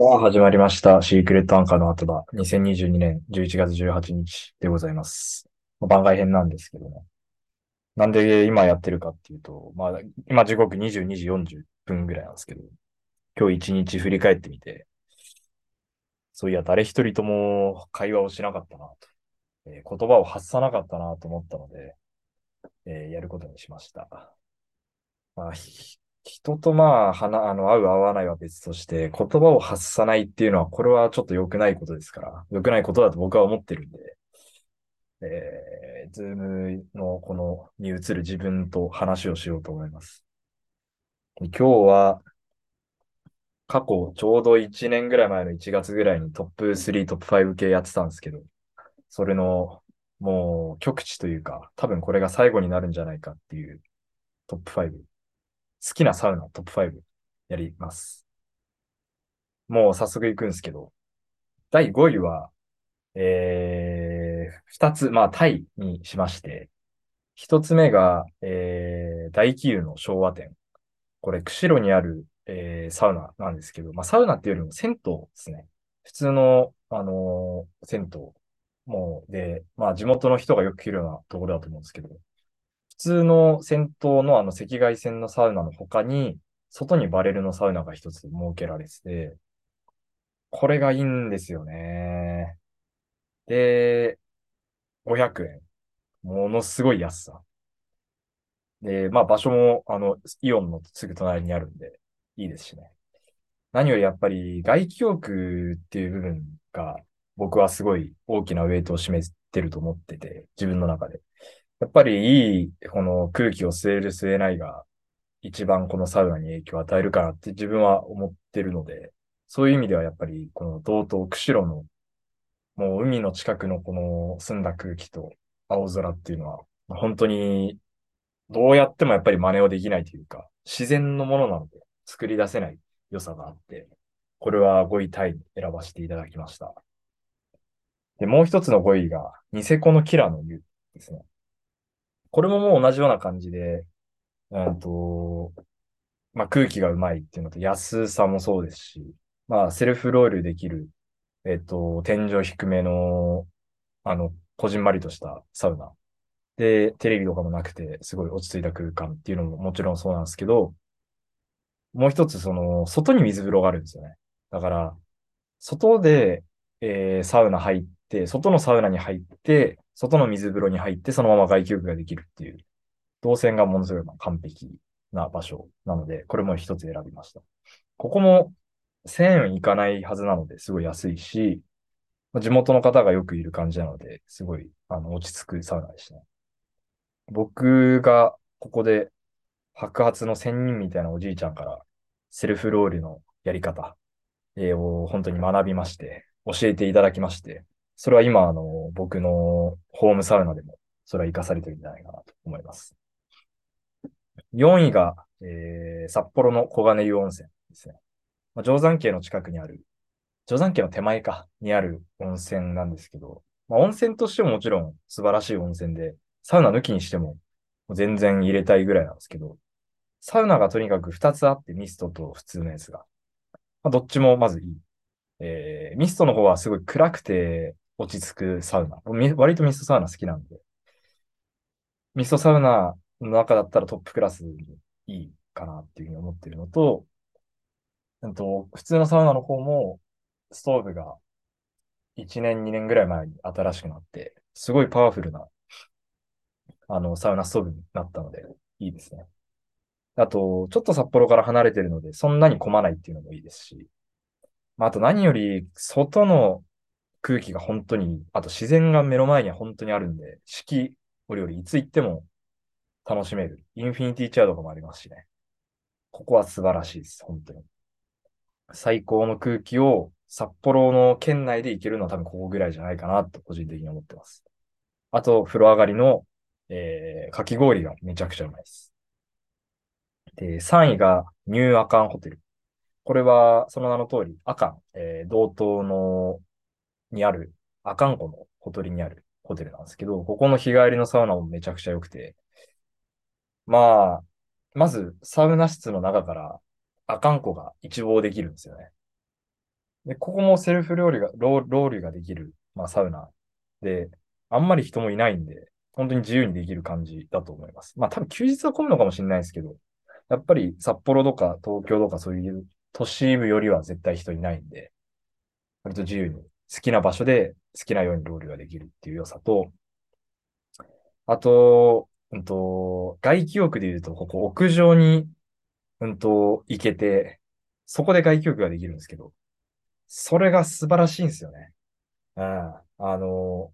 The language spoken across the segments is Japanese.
さあ始まりました。シークレットアンカーの後だ。2022年11月18日でございます。番外編なんですけどね。なんで今やってるかっていうと、まあ、今時刻22時40分ぐらいなんですけど、今日一日振り返ってみて、そういや、誰一人とも会話をしなかったなと、えー、言葉を発さなかったなと思ったので、えー、やることにしました。まあ、人とまあ、話、あの、合う合わないは別として、言葉を発さないっていうのは、これはちょっと良くないことですから、良くないことだと僕は思ってるんで、えー、ズームのこの、に映る自分と話をしようと思います。今日は、過去ちょうど1年ぐらい前の1月ぐらいにトップ3、トップ5系やってたんですけど、それの、もう極致というか、多分これが最後になるんじゃないかっていうトップ5好きなサウナトップ5やります。もう早速行くんですけど、第5位は、えー、2つ、まあ、タイにしまして、1つ目が、えー、大気湯の昭和店。これ、釧路にある、えー、サウナなんですけど、まあ、サウナっていうよりも銭湯ですね。普通の、あのー、銭湯。もう、で、まあ、地元の人がよく来るようなところだと思うんですけど、通の銭湯のあの赤外線のサウナの他に、外にバレルのサウナが一つ設けられてて、これがいいんですよね。で、500円。ものすごい安さ。で、まあ場所も、あの、イオンのすぐ隣にあるんで、いいですしね。何よりやっぱり外気浴っていう部分が僕はすごい大きなウェイトを占めてると思ってて、自分の中で。やっぱりいい、この空気を吸える吸えないが、一番このサウナに影響を与えるかなって自分は思ってるので、そういう意味ではやっぱりこの道東釧路の、もう海の近くのこの澄んだ空気と青空っていうのは、本当にどうやってもやっぱり真似をできないというか、自然のものなので作り出せない良さがあって、これは5位タイに選ばせていただきました。で、もう一つの5位が、ニセコのキラの湯ですね。これももう同じような感じで、うんと、まあ、空気がうまいっていうのと安さもそうですし、まあ、セルフロールできる、えっと、天井低めの、あの、こじんまりとしたサウナ。で、テレビとかもなくて、すごい落ち着いた空間っていうのももちろんそうなんですけど、もう一つ、その、外に水風呂があるんですよね。だから、外で、えー、サウナ入って、外のサウナに入って、外の水風呂に入ってそのまま外気浴ができるっていう、動線がものすごい完璧な場所なので、これも一つ選びました。ここも1000円いかないはずなので、すごい安いし、地元の方がよくいる感じなので、すごい、あの、落ち着くサウナでしたね。僕がここで白髪の仙人みたいなおじいちゃんからセルフロールのやり方、を本当に学びまして、教えていただきまして、それは今、あの、僕のホームサウナでも、それは活かされてるんじゃないかなと思います。4位が、えー、札幌の小金湯温泉ですね。まあ、定山渓の近くにある、定山渓の手前か、にある温泉なんですけど、まあ、温泉としてももちろん素晴らしい温泉で、サウナ抜きにしても全然入れたいぐらいなんですけど、サウナがとにかく2つあって、ミストと普通のやつが。まあ、どっちもまずいい。えー、ミストの方はすごい暗くて、落ち着くサウナ。割とミストサウナ好きなんで。ミストサウナの中だったらトップクラスにいいかなっていうふうに思ってるのと、と普通のサウナの方も、ストーブが1年、2年ぐらい前に新しくなって、すごいパワフルな、あの、サウナストーブになったので、いいですね。あと、ちょっと札幌から離れてるので、そんなに混まないっていうのもいいですし、まあ、あと何より、外の空気が本当に、あと自然が目の前には本当にあるんで、四季折々いつ行っても楽しめる。インフィニティチェアとかもありますしね。ここは素晴らしいです、本当に。最高の空気を札幌の県内で行けるのは多分ここぐらいじゃないかなと個人的に思ってます。あと、風呂上がりの、えー、かき氷がめちゃくちゃうまいです。で、3位がニューアカンホテル。これは、その名の通り、アカン、えー、道東のにある、阿寒湖のほとりにあるホテルなんですけど、ここの日帰りのサウナもめちゃくちゃ良くて、まあ、まずサウナ室の中から阿寒湖が一望できるんですよね。で、ここもセルフロールが、ローロールができる、まあ、サウナで、あんまり人もいないんで、本当に自由にできる感じだと思います。まあ、多分休日は混むのかもしれないですけど、やっぱり札幌とか東京とかそういう都市部よりは絶対人いないんで、割と自由に好きな場所で好きなようにロールができるっていう良さと、あと、うんと、外気浴で言うと、ここ屋上に、うんと、行けて、そこで外気浴ができるんですけど、それが素晴らしいんですよね。うん。あの、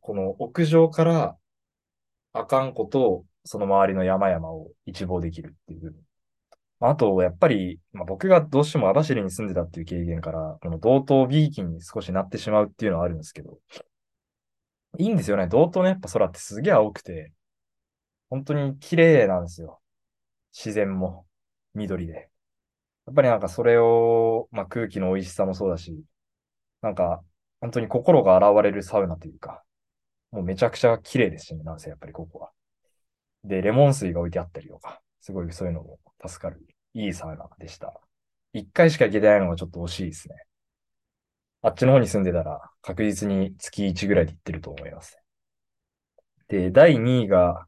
この屋上からあかんことその周りの山々を一望できるっていう。あと、やっぱり、まあ、僕がどうしても網走に住んでたっていう経験から、この道東ビーキンに少しなってしまうっていうのはあるんですけど、いいんですよね。道東のやっぱ空ってすげえ青くて、本当に綺麗なんですよ。自然も緑で。やっぱりなんかそれを、まあ、空気の美味しさもそうだし、なんか本当に心が洗われるサウナというか、もうめちゃくちゃ綺麗ですしね、なんせやっぱりここは。で、レモン水が置いてあったりとか、すごいそういうのも助かる、いいサウナでした。一回しか行けてないのがちょっと惜しいですね。あっちの方に住んでたら確実に月1ぐらいで行ってると思います。で、第2位が、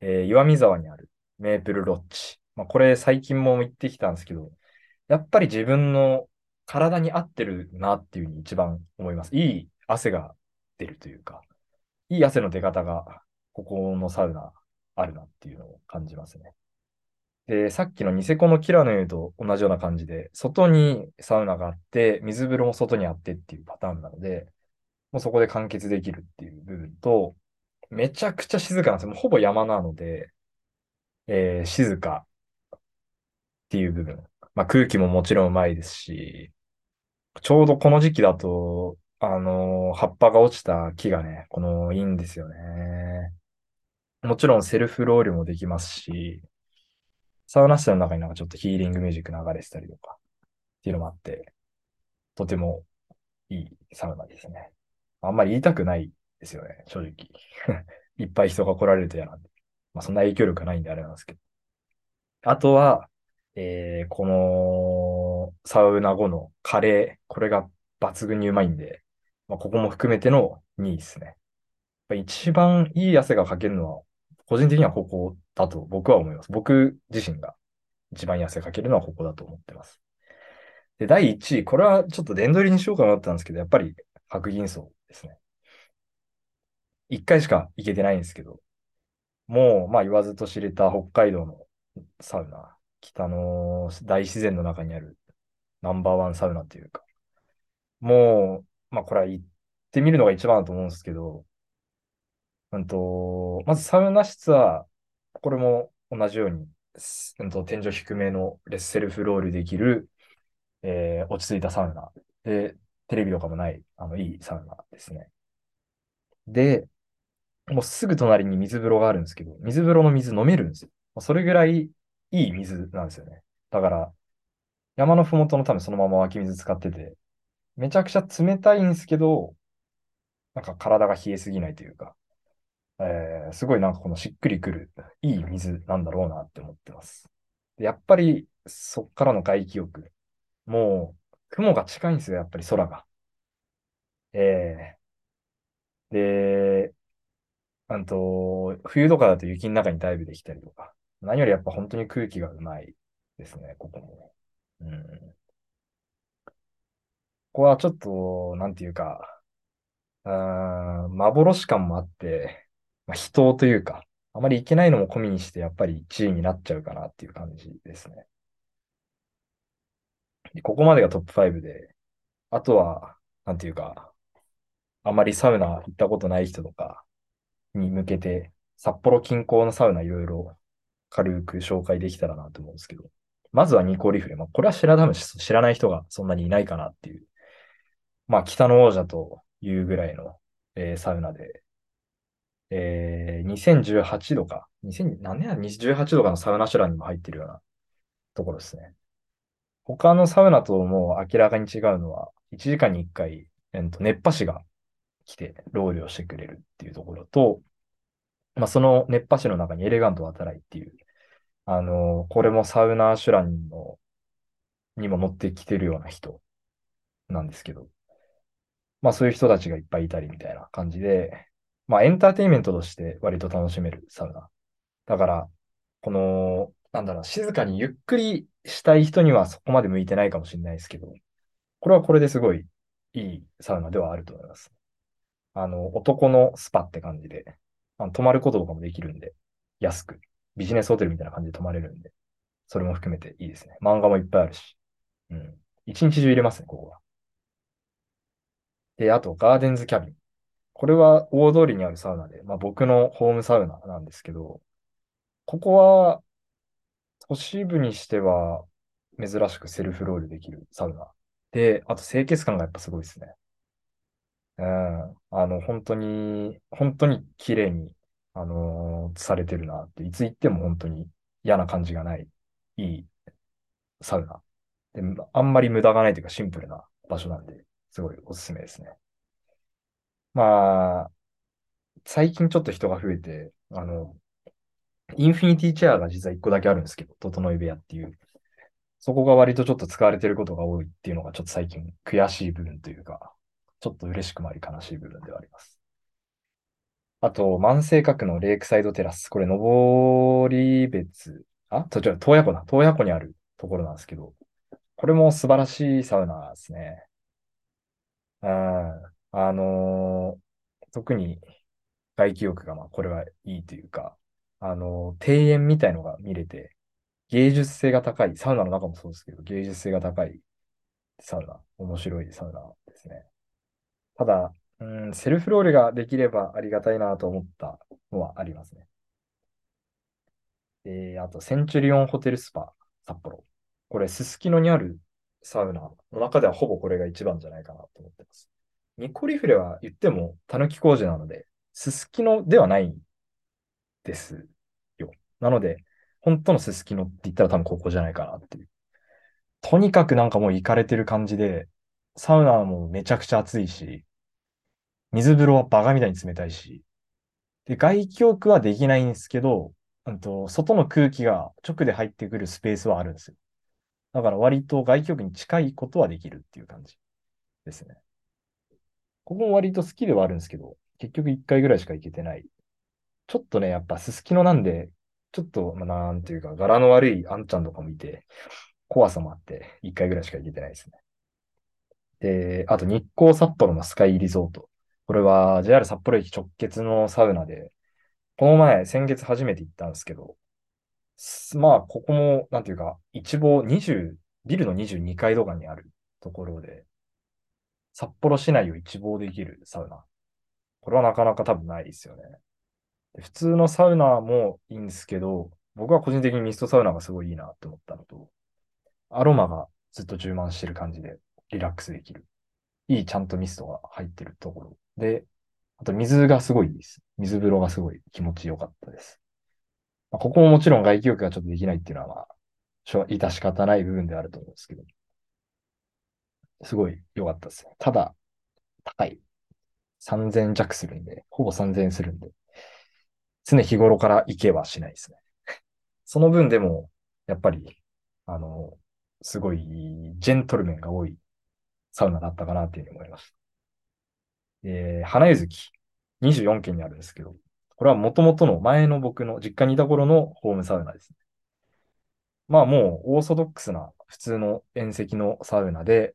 えー、岩見沢にあるメープルロッチ。まあ、これ最近も行ってきたんですけど、やっぱり自分の体に合ってるなっていうふうに一番思います。いい汗が出るというか、いい汗の出方が、ここのサウナあるなっていうのを感じますね。で、さっきのニセコのキラの湯と同じような感じで、外にサウナがあって、水風呂も外にあってっていうパターンなので、もうそこで完結できるっていう部分と、めちゃくちゃ静かなんですよ。もうほぼ山なので、えー、静かっていう部分。まあ空気ももちろんうまいですし、ちょうどこの時期だと、あのー、葉っぱが落ちた木がね、この、いいんですよね。もちろんセルフロールもできますし、サウナ室の中になんかちょっとヒーリングミュージック流れてたりとか、っていうのもあって、とてもいいサウナですね。あんまり言いたくないですよね、正直。いっぱい人が来られると嫌なんで。まあそんな影響力がないんであれなんですけど。あとは、えー、このサウナ後のカレー、これが抜群にうまいんで、まあ、ここも含めての2位ですね。一番いい汗がかけるのは、個人的にはここだと僕は思います。僕自身が一番いい汗かけるのはここだと思ってます。で、第1位、これはちょっと殿取りにしようかなったんですけど、やっぱり白銀荘ですね。一回しか行けてないんですけど、もう、まあ言わずと知れた北海道のサウナ、北の大自然の中にあるナンバーワンサウナというか、もう、まあこれは行ってみるのが一番だと思うんですけど、うんと、まずサウナ室は、これも同じように、うんと、天井低めのレッセルフロールできる、えー、落ち着いたサウナ。で、テレビとかもない、あの、いいサウナですね。で、もうすぐ隣に水風呂があるんですけど、水風呂の水飲めるんですよ。それぐらいいい水なんですよね。だから、山のふもとの多分そのまま湧き水使ってて、めちゃくちゃ冷たいんですけど、なんか体が冷えすぎないというか、えー、すごいなんかこのしっくりくる、いい水なんだろうなって思ってます。やっぱり、そっからの外気浴。もう、雲が近いんですよ、やっぱり空が。えー、で、あと、冬とかだと雪の中にダイブできたりとか。何よりやっぱ本当に空気がうまいですね、ここも。うん。ここはちょっと、なんていうか、うん、幻感もあって、まあ、人というか、あまりいけないのも込みにして、やっぱり1位になっちゃうかなっていう感じですね。ここまでがトップ5で、あとは、なんていうか、あまりサウナ行ったことない人とかに向けて、札幌近郊のサウナいろいろ軽く紹介できたらなと思うんですけど、まずはニコリフレ。まあ、これは知ら多分知らない人がそんなにいないかなっていう。まあ、北の王者というぐらいの、えー、サウナで、えー、2018度か、2000何年や、2018度かのサウナシュランにも入ってるようなところですね。他のサウナともう明らかに違うのは、1時間に1回、えー、と熱波師が来て、ロールをしてくれるっていうところと、まあ、その熱波師の中にエレガント渡来っていう、あのー、これもサウナシュランのにも乗ってきてるような人なんですけど、まあそういう人たちがいっぱいいたりみたいな感じで、まあエンターテインメントとして割と楽しめるサウナ。だから、この、なんだろう、静かにゆっくりしたい人にはそこまで向いてないかもしれないですけど、これはこれですごいいいサウナではあると思います。あの、男のスパって感じで、あの泊まることとかもできるんで、安く、ビジネスホテルみたいな感じで泊まれるんで、それも含めていいですね。漫画もいっぱいあるし。うん。一日中入れますね、ここは。で、あと、ガーデンズキャビン。これは大通りにあるサウナで、まあ僕のホームサウナなんですけど、ここは都市部にしては珍しくセルフロールできるサウナ。で、あと清潔感がやっぱすごいですね。うん。あの、本当に、本当に綺麗に、あのーされてるなって、いつ行っても本当に嫌な感じがない、いいサウナ。で、あんまり無駄がないというかシンプルな場所なんで、すごいおすすめですね。まあ、最近ちょっと人が増えて、あの、インフィニティチェアが実は一個だけあるんですけど、整い部屋っていう。そこが割とちょっと使われてることが多いっていうのがちょっと最近悔しい部分というか、ちょっと嬉しくもあり悲しい部分ではあります。あと、万世閣のレイクサイドテラス。これ、登別、あ、と、ちょ、洞爺湖だ。洞爺湖にあるところなんですけど、これも素晴らしいサウナですね。うん。あのー特に外気浴が、まあ、これはいいというか、あのー庭園みたいのが見れて、芸術性が高い、サウナの中もそうですけど、芸術性が高いサウナ、面白いサウナですね。ただ、うん、セルフロールができればありがたいなと思ったのはありますね。えー、あと、センチュリオンホテルスパ札幌。これ、すすきのにあるサウナの中ではほぼこれが一番じゃないかなと思ってます。ニコリフレは言っても、たぬき工事なので、すすきのではないですよ。なので、本当のすすきのって言ったら多分ここじゃないかなっていう。とにかくなんかもう行かれてる感じで、サウナもめちゃくちゃ暑いし、水風呂はバカみたいに冷たいし、で、外気浴はできないんですけど、と、外の空気が直で入ってくるスペースはあるんですよ。だから割と外気浴に近いことはできるっていう感じですね。ここも割と好きではあるんですけど、結局1回ぐらいしか行けてない。ちょっとね、やっぱすすきのなんで、ちょっと、まあ、なんていうか、柄の悪いあんちゃんとかもいて、怖さもあって、1回ぐらいしか行けてないですね。で、あと日光札幌のスカイリゾート。これは JR 札幌駅直結のサウナで、この前、先月初めて行ったんですけど、まあ、ここも、なんていうか、一望20、ビルの22階とかにあるところで、札幌市内を一望できるサウナ。これはなかなか多分ないですよね。普通のサウナもいいんですけど、僕は個人的にミストサウナがすごいいいなって思ったのと、アロマがずっと充満してる感じでリラックスできる。いいちゃんとミストが入ってるところ。で、あと水がすごいいいです。水風呂がすごい気持ちよかったです。まあ、ここももちろん外気浴がちょっとできないっていうのは、まあ、致し方ない部分であると思うんですけど、すごい良かったですね。ただ、高い。3000弱するんで、ほぼ3000するんで、常日頃から行けはしないですね。その分でも、やっぱり、あの、すごいジェントルメンが多いサウナだったかなっていうふうに思いました。えー、花湯月24軒にあるんですけど、これは元々の前の僕の実家にいた頃のホームサウナですね。まあもうオーソドックスな普通の遠石のサウナで、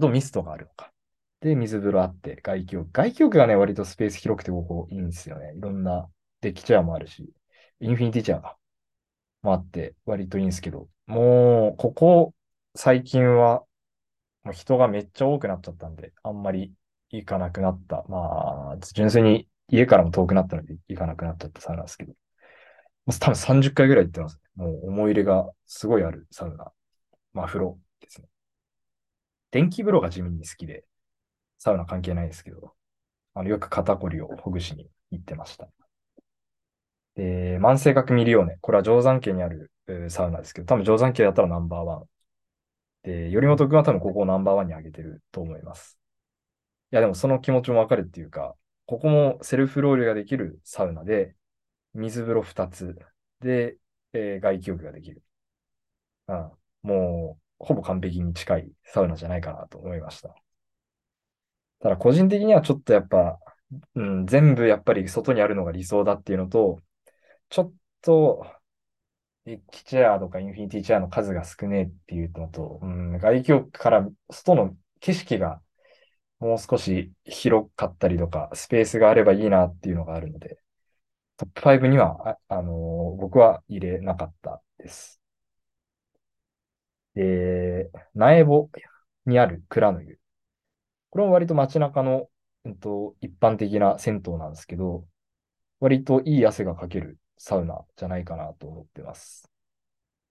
とミストがあるのか。で、水風呂あって、外気浴。外気浴がね、割とスペース広くてここいいんですよね。いろんなデッキチェアもあるし、インフィニティチェアもあって、割といいんですけど、もう、ここ最近は、もう人がめっちゃ多くなっちゃったんで、あんまり行かなくなった。まあ、純粋に家からも遠くなったので行かなくなっちゃったサウナですけど。多分30回ぐらい行ってます。ねもう思い入れがすごいあるサウナ。まあ、風呂ですね。電気風呂が地味に好きで、サウナ関係ないですけど、あのよく肩こりをほぐしに行ってました。で、万世閣ミリオーネ。これは定山家にあるサウナですけど、多分定山家だったらナンバーワン。で、頼本君は多分ここをナンバーワンに上げてると思います。いや、でもその気持ちもわかるっていうか、ここもセルフロールができるサウナで、水風呂2つで、えー、外気浴ができる。うん、もうほぼ完璧に近いサウナじゃないかなと思いました。ただ個人的にはちょっとやっぱ、うん、全部やっぱり外にあるのが理想だっていうのと、ちょっと、エッジチェアとかインフィニティチェアの数が少ねえっていうのと、うん、外気浴から外の景色がもう少し広かったりとか、スペースがあればいいなっていうのがあるので、トップ5には、あ、あのー僕は入れなかったです。で、苗穂にある蔵の湯。これも割と街中の、えっと、一般的な銭湯なんですけど、割といい汗がかけるサウナじゃないかなと思ってます。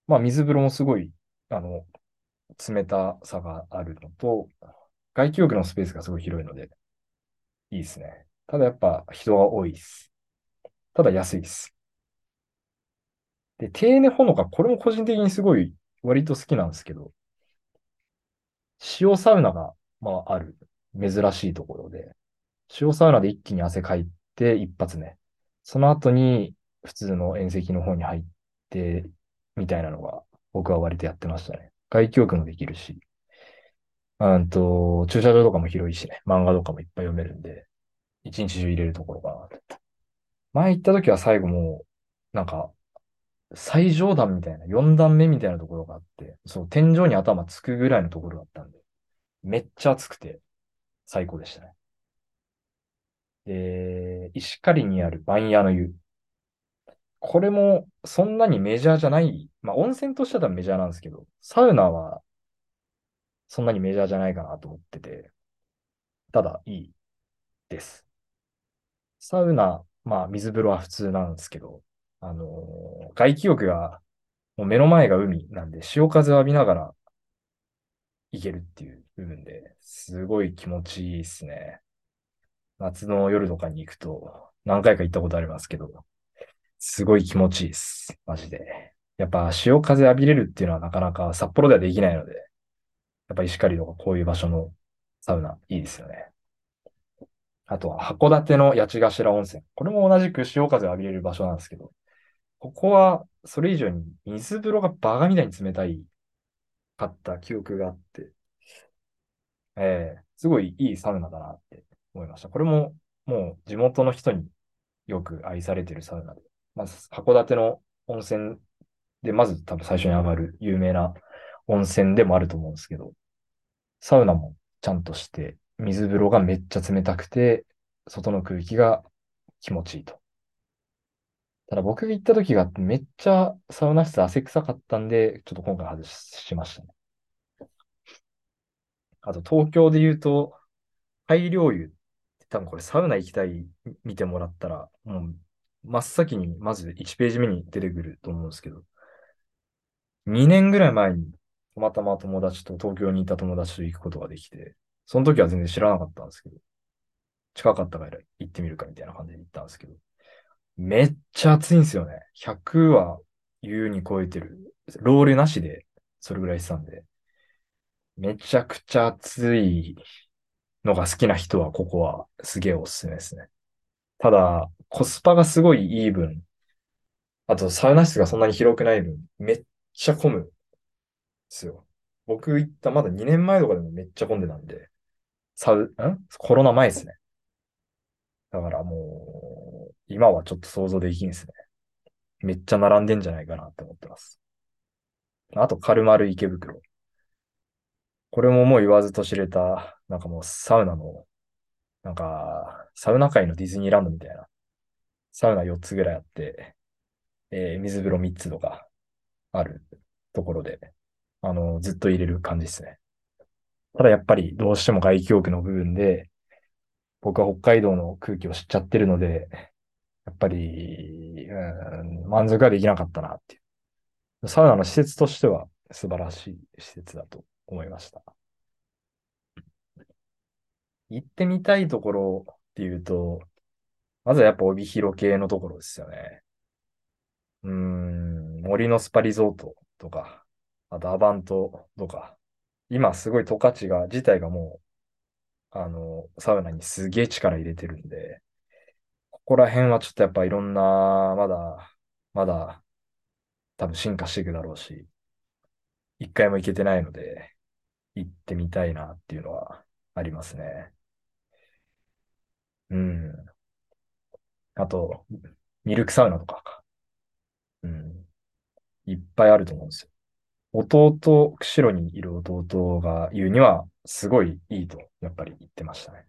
まあ、水風呂もすごい、あの、冷たさがあるのと、外気浴のスペースがすごい広いので、いいですね。ただやっぱ人が多いです。ただ安いです。で、テーネホノカ、これも個人的にすごい割と好きなんですけど、塩サウナが、まあ、ある珍しいところで、塩サウナで一気に汗かいて一発目。その後に普通の遠石の方に入って、みたいなのが僕は割とやってましたね。外気浴もできるし、うんと、駐車場とかも広いしね、漫画とかもいっぱい読めるんで、一日中入れるところかなと。前行った時は最後も、なんか、最上段みたいな、4段目みたいなところがあって、そう、天井に頭つくぐらいのところだったんで、めっちゃ暑くて、最高でしたね。で、石狩にある番屋の湯。これもそんなにメジャーじゃない。まあ温泉としてはメジャーなんですけど、サウナはそんなにメジャーじゃないかなと思ってて、ただいいです。サウナ、まあ水風呂は普通なんですけど、あの、外気浴がもう目の前が海なんで潮風を浴びながら行けるっていう部分ですごい気持ちいいですね。夏の夜とかに行くと何回か行ったことありますけど、すごい気持ちいいです。マジで。やっぱ潮風浴びれるっていうのはなかなか札幌ではできないので、やっぱ石狩とかこういう場所のサウナいいですよね。あとは函館の八ヶ頭温泉。これも同じく潮風浴びれる場所なんですけど、ここはそれ以上に水風呂がバカみたいに冷たいかった記憶があって、えー、すごいいいサウナだなって思いました。これももう地元の人によく愛されてるサウナで、まず函館の温泉でまず多分最初に上がる有名な温泉でもあると思うんですけど、サウナもちゃんとして、水風呂がめっちゃ冷たくて、外の空気が気持ちいいと。ただ僕が行った時がめっちゃサウナ室汗臭かったんで、ちょっと今回外しましたね。あと東京で言うと、大量湯多分これサウナ行きたい見てもらったら、もう真っ先にまず1ページ目に出てくると思うんですけど、2年ぐらい前にたまたま友達と、東京にいた友達と行くことができて、その時は全然知らなかったんですけど、近かったから行ってみるかみたいな感じで行ったんですけど、めっちゃ暑いんですよね。100は優に超えてる。ロールなしでそれぐらいしたんで、めちゃくちゃ暑いのが好きな人はここはすげえおすすめですね。ただ、コスパがすごいいい分、あとサウナ室がそんなに広くない分、めっちゃ混むですよ。僕行ったまだ2年前とかでもめっちゃ混んでたんで、サウ、ん？コロナ前ですね。だからもう、今はちょっと想像できんですね。めっちゃ並んでんじゃないかなって思ってます。あと、カルマル池袋。これももう言わずと知れた、なんかもうサウナの、なんか、サウナ界のディズニーランドみたいな、サウナ4つぐらいあって、えー、水風呂3つとかあるところで、あの、ずっと入れる感じですね。ただやっぱりどうしても外気浴の部分で、僕は北海道の空気を知っちゃってるので、やっぱり、うん、満足ができなかったなっていう。サウナの施設としては素晴らしい施設だと思いました。行ってみたいところっていうと、まずはやっぱ帯広系のところですよね。うん、森のスパリゾートとか、あとアバントとか、今すごい十勝が、自体がもう、あの、サウナにすげえ力入れてるんで、ここら辺はちょっとやっぱいろんな、まだ、まだ、多分進化していくだろうし、一回も行けてないので、行ってみたいなっていうのはありますね。うん。あと、ミルクサウナとかか。うん。いっぱいあると思うんですよ。弟、釧路にいる弟が言うには、すごいいいと、やっぱり言ってましたね。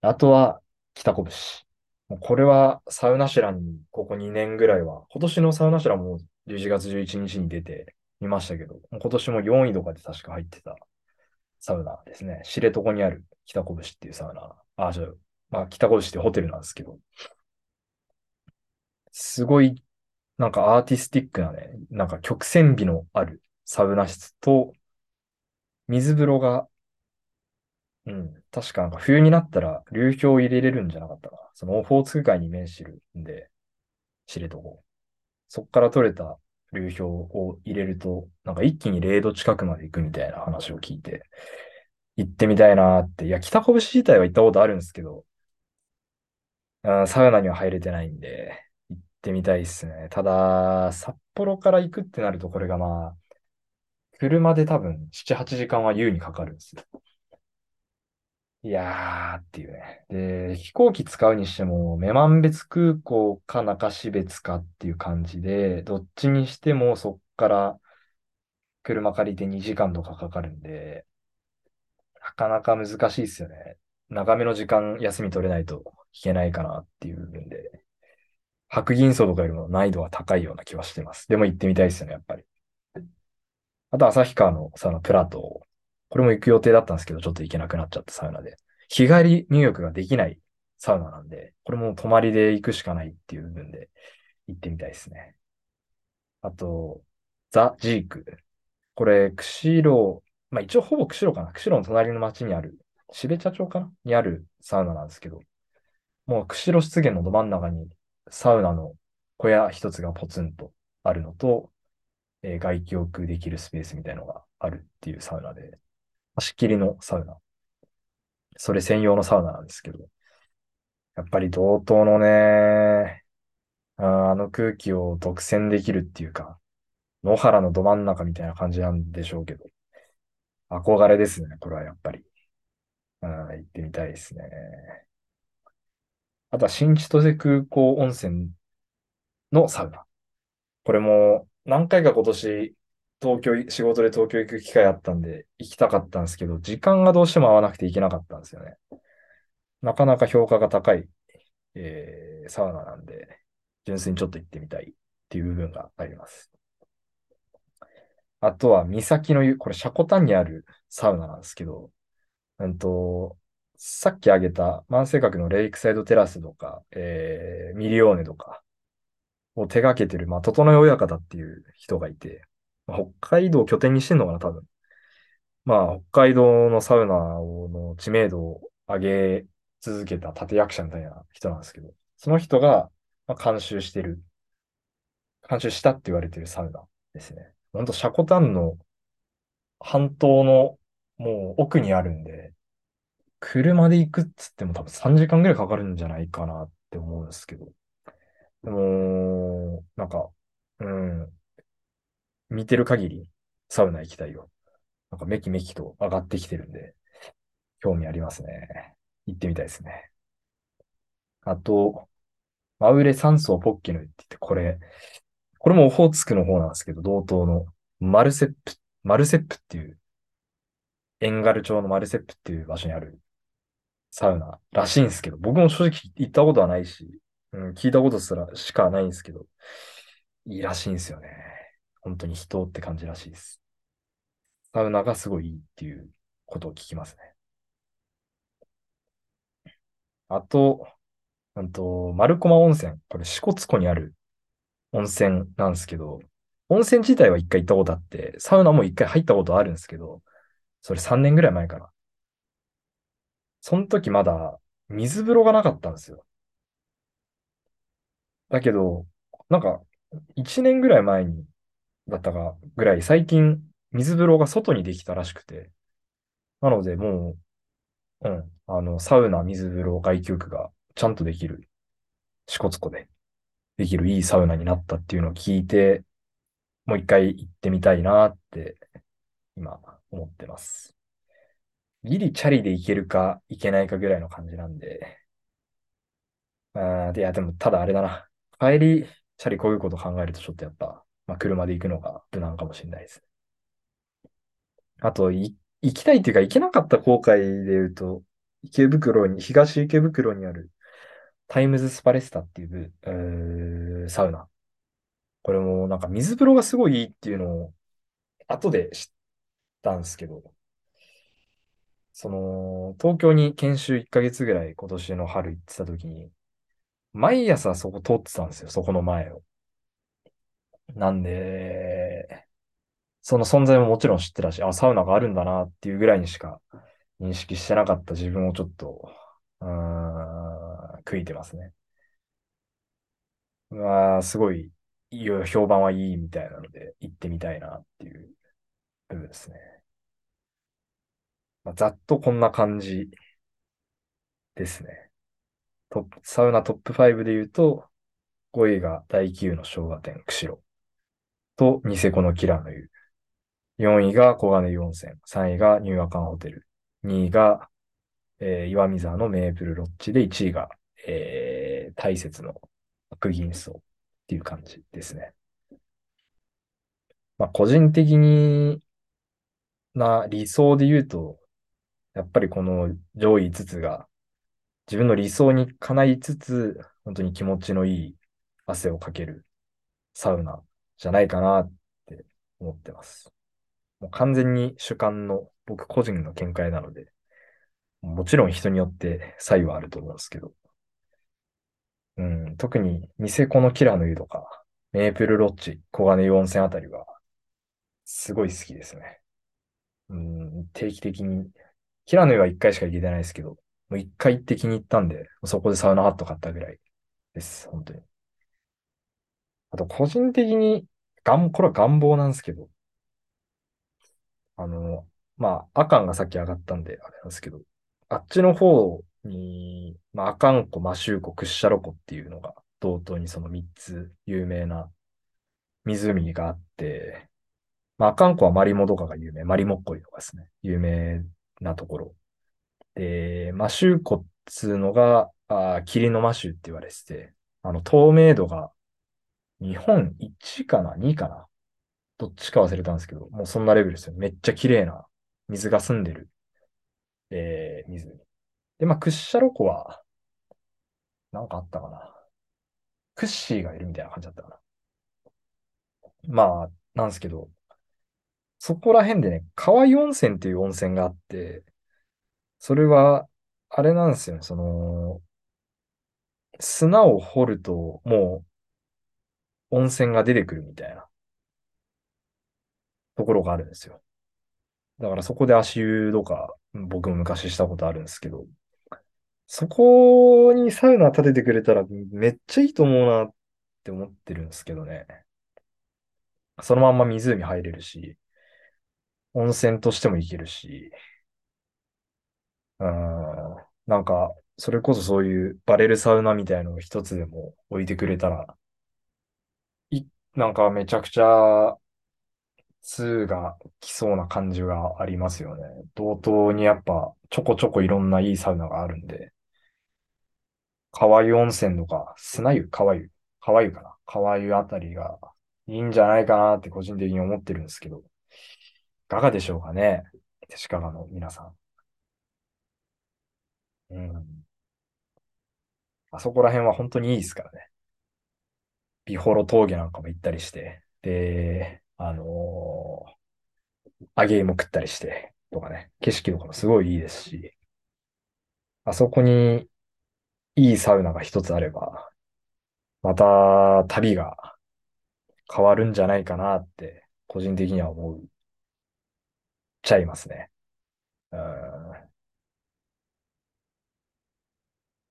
あとは、北拳。これは、サウナシラに、ここ2年ぐらいは、今年のサウナシラも11月11日に出てみましたけど、今年も4位とかで確か入ってたサウナですね。知床にある北拳っていうサウナ。あ、じゃ、まあ、北拳ってホテルなんですけど、すごい、なんかアーティスティックなね、なんか曲線美のあるサウナ室と、水風呂が、うん、確かなんか冬になったら流氷を入れれるんじゃなかったかな。そのオホーツク海に面してるんで、知床。そっから取れた流氷を入れると、なんか一気に0度近くまで行くみたいな話を聞いて、行ってみたいなって。いや、北拳自体は行ったことあるんですけど、うん、サウナには入れてないんで、行ってみたいですね。ただ、札幌から行くってなると、これがまあ、車で多分7、8時間は優にかかるんですよ。いやーっていうね。で、飛行機使うにしても、女満別空港か中標津かっていう感じで、どっちにしてもそっから車借りて2時間とかかかるんで、なかなか難しいですよね。長めの時間休み取れないといけないかなっていう部分で、白銀荘とかよりも難易度が高いような気はしてます。でも行ってみたいですよね、やっぱり。あと、旭川のサウナ、プラトこれも行く予定だったんですけど、ちょっと行けなくなっちゃったサウナで。日帰り入浴ができないサウナなんで、これも泊まりで行くしかないっていう部分で行ってみたいですね。あと、ザ・ジーク。これ、釧路、まあ一応ほぼ釧路かな。釧路の隣の町にある、標茶町かな？にあるサウナなんですけど、もう釧路湿原のど真ん中にサウナの小屋一つがポツンとあるのと、えー外気浴できるスペースみたいのがあるっていうサウナで、貸切りのサウナ。それ専用のサウナなんですけど、やっぱり同等のね、ああの空気を独占できるっていうか、野原のど真ん中みたいな感じなんでしょうけど、憧れですね、これはやっぱり。うん、行ってみたいですね。あとは新千歳空港温泉のサウナ。これも何回か今年東京、仕事で東京行く機会あったんで行きたかったんですけど、時間がどうしても合わなくて行けなかったんですよね。なかなか評価が高い、えーサウナなんで、純粋にちょっと行ってみたいっていう部分があります。あとは、岬の湯、これ、シャコタンにあるサウナなんですけど、うんと、さっき挙げた万世閣のレイクサイドテラスとか、えー、ミリオーネとかを手掛けてる、まあ、整え親方っていう人がいて、北海道を拠点にしてんのかな、多分。まあ、北海道のサウナの知名度を上げ続けた立役者みたいな人なんですけど、その人が、ま、監修してる、監修したって言われてるサウナですね。ほんと、シャコタンの半島のもう奥にあるんで、車で行くっつっても多分3時間ぐらいかかるんじゃないかなって思うんですけど。でも、なんか、うん、見てる限りサウナ行きたいよ。なんかメキメキと上がってきてるんで、興味ありますね。行ってみたいですね。あと、マウレ山荘ポッケヌって言って、これ、これもオホーツクの方なんですけど、同等のマルセップ、マルセップっていう、エンガル町のマルセップっていう場所にあるサウナらしいんですけど、僕も正直行ったことはないし、うん、聞いたことすらしかないんですけど、いいらしいんですよね。本当に人って感じらしいです。サウナがすごいいいっていうことを聞きますね。あと、うんと、丸駒温泉。これ支笏湖にある温泉なんですけど、温泉自体は一回行ったことあって、サウナも一回入ったことあるんですけど、それ3年ぐらい前かな。その時まだ水風呂がなかったんですよ。だけど、なんか、1年ぐらい前に、だったかぐらい、最近、水風呂が外にできたらしくて、なので、もう、うん、あの、サウナ、水風呂、外気浴がちゃんとできる、支笏湖でできるいいサウナになったっていうのを聞いて、もう一回行ってみたいなって今思ってます。ギリチャリで行けるか行けないかぐらいの感じなんで。あーいや、でもただあれだな。帰り、チャリこういうこと考えるとちょっとやっぱ、まあ、車で行くのが無難かもしれないです。あと、行きたいっていうか行けなかった後悔で言うと、池袋に、東池袋にあるタイムズスパレスタっていう、えー、サウナ。これもなんか水風呂がすごいいいっていうのを後で知ったんですけど、その、東京に研修1ヶ月ぐらい今年の春行ってた時に、毎朝そこ通ってたんですよ、そこの前を。なんで、その存在ももちろん知ってたし、あ、サウナがあるんだなっていうぐらいにしか認識してなかった自分をちょっと、うん、悔いてますね。まあ、すごい、評判はいいみたいなので、行ってみたいなっていう部分ですね。まあ、ざっとこんな感じですね。トップ、サウナトップ5で言うと、5位が第9の昭和店、釧路。と、ニセコのキラーの湯。4位が小金湯温泉。3位がニューアカンホテル。2位が、えー、岩見沢のメープルロッジで、1位が、えー、大雪の白銀荘っていう感じですね。まあ、個人的にな理想で言うと、やっぱりこの上位5つが自分の理想に叶いつつ、本当に気持ちのいい汗をかけるサウナじゃないかなって思ってます。もう完全に主観の僕個人の見解なので、もちろん人によって差異はあると思うんですけど、うん、特にニセコのキラーの湯とか、メープルロッジ、小金湯温泉あたりは、すごい好きですね。うん、定期的に、キラの湯は一回しか行けてないですけど、もう一回行って気に入ったんで、そこでサウナハット買ったぐらいです、本当に。あと、個人的に、がん、これは願望なんですけど、あの、まあ、アカンがさっき上がったんで、あれなんですけど、あっちの方に、まあ、アカン湖、マシュー湖、クッシャロ湖っていうのが、同等にその3つ有名な湖があって、まあ、アカン湖はマリモとかが有名、マリモッコリとかですね、有名なところ。で、マシュー湖っつうのが、あ霧のマシューって言われてて、あの、透明度が日本1かな ?2 かな？どっちか忘れたんですけど、もうそんなレベルですよ。めっちゃ綺麗な水が澄んでる、えー、湖。で、まあ、クッシャロ湖は、なんかあったかな？クッシーがいるみたいな感じだったかな。まあ、なんですけど、そこら辺でね、河合温泉っていう温泉があって、それは、あれなんですよね、その、砂を掘ると、もう、温泉が出てくるみたいな、ところがあるんですよ。だからそこで足湯とか、僕も昔したことあるんですけど、そこにサウナ立ててくれたらめっちゃいいと思うなって思ってるんですけどね。そのまんま湖入れるし、温泉としても行けるし、うん、なんか、それこそそういうバレルサウナみたいのを一つでも置いてくれたら、なんかめちゃくちゃ、2が来そうな感じがありますよね。同等にやっぱちょこちょこいろんないいサウナがあるんで、川湯温泉とか、砂湯、川湯、川湯かな。川湯あたりがいいんじゃないかなって個人的に思ってるんですけど、いかがでしょうかね。手鹿の皆さん。うん。あそこら辺は本当にいいですからね。美幌峠なんかも行ったりして、で、あのー、揚げ芋食ったりして、とかね、景色とかもすごいいいですし、あそこにいいサウナが一つあれば、また旅が変わるんじゃないかなって、個人的には思っちゃいますね。うん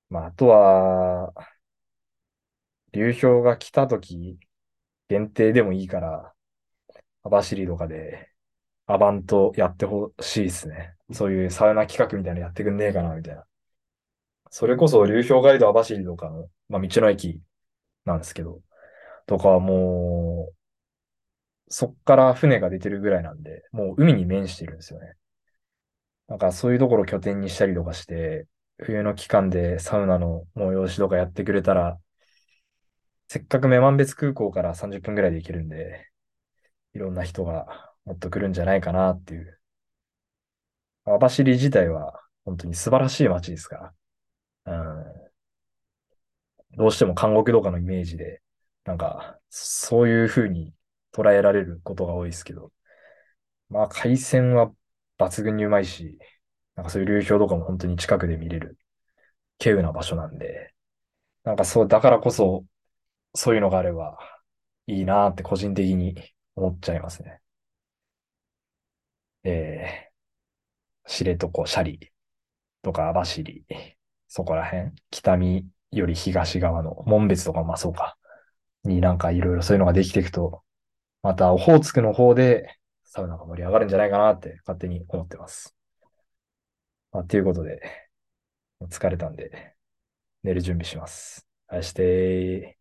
まあ、あとは、流氷が来た時限定でもいいから、網走とかでアバントやってほしいですね。そういうサウナ企画みたいなのやってくんねえかな、みたいな。それこそ流氷ガイド網走とかの、まあ、道の駅なんですけど、とかはもうそっから船が出てるぐらいなんで、もう海に面してるんですよね。なんかそういうところを拠点にしたりとかして、冬の期間でサウナの催しとかやってくれたら、せっかく女満別空港から30分ぐらいで行けるんで、いろんな人がもっと来るんじゃないかなっていう。網走自体は本当に素晴らしい街ですから。うん。どうしても監獄とかのイメージで、なんか、そういう風に捉えられることが多いですけど、まあ海鮮は抜群にうまいし、なんかそういう流氷とかも本当に近くで見れる、稀有な場所なんで、なんかそう、だからこそ、そういうのがあればいいなって個人的に思っちゃいますね。えー、知床、斜里とか網走、そこら辺、北見より東側の門別とかまあそうか、になんかいろいろそういうのができていくと、またオホーツクの方でサウナが盛り上がるんじゃないかなって勝手に思ってます。まあ、ということで、疲れたんで、寝る準備します。あして。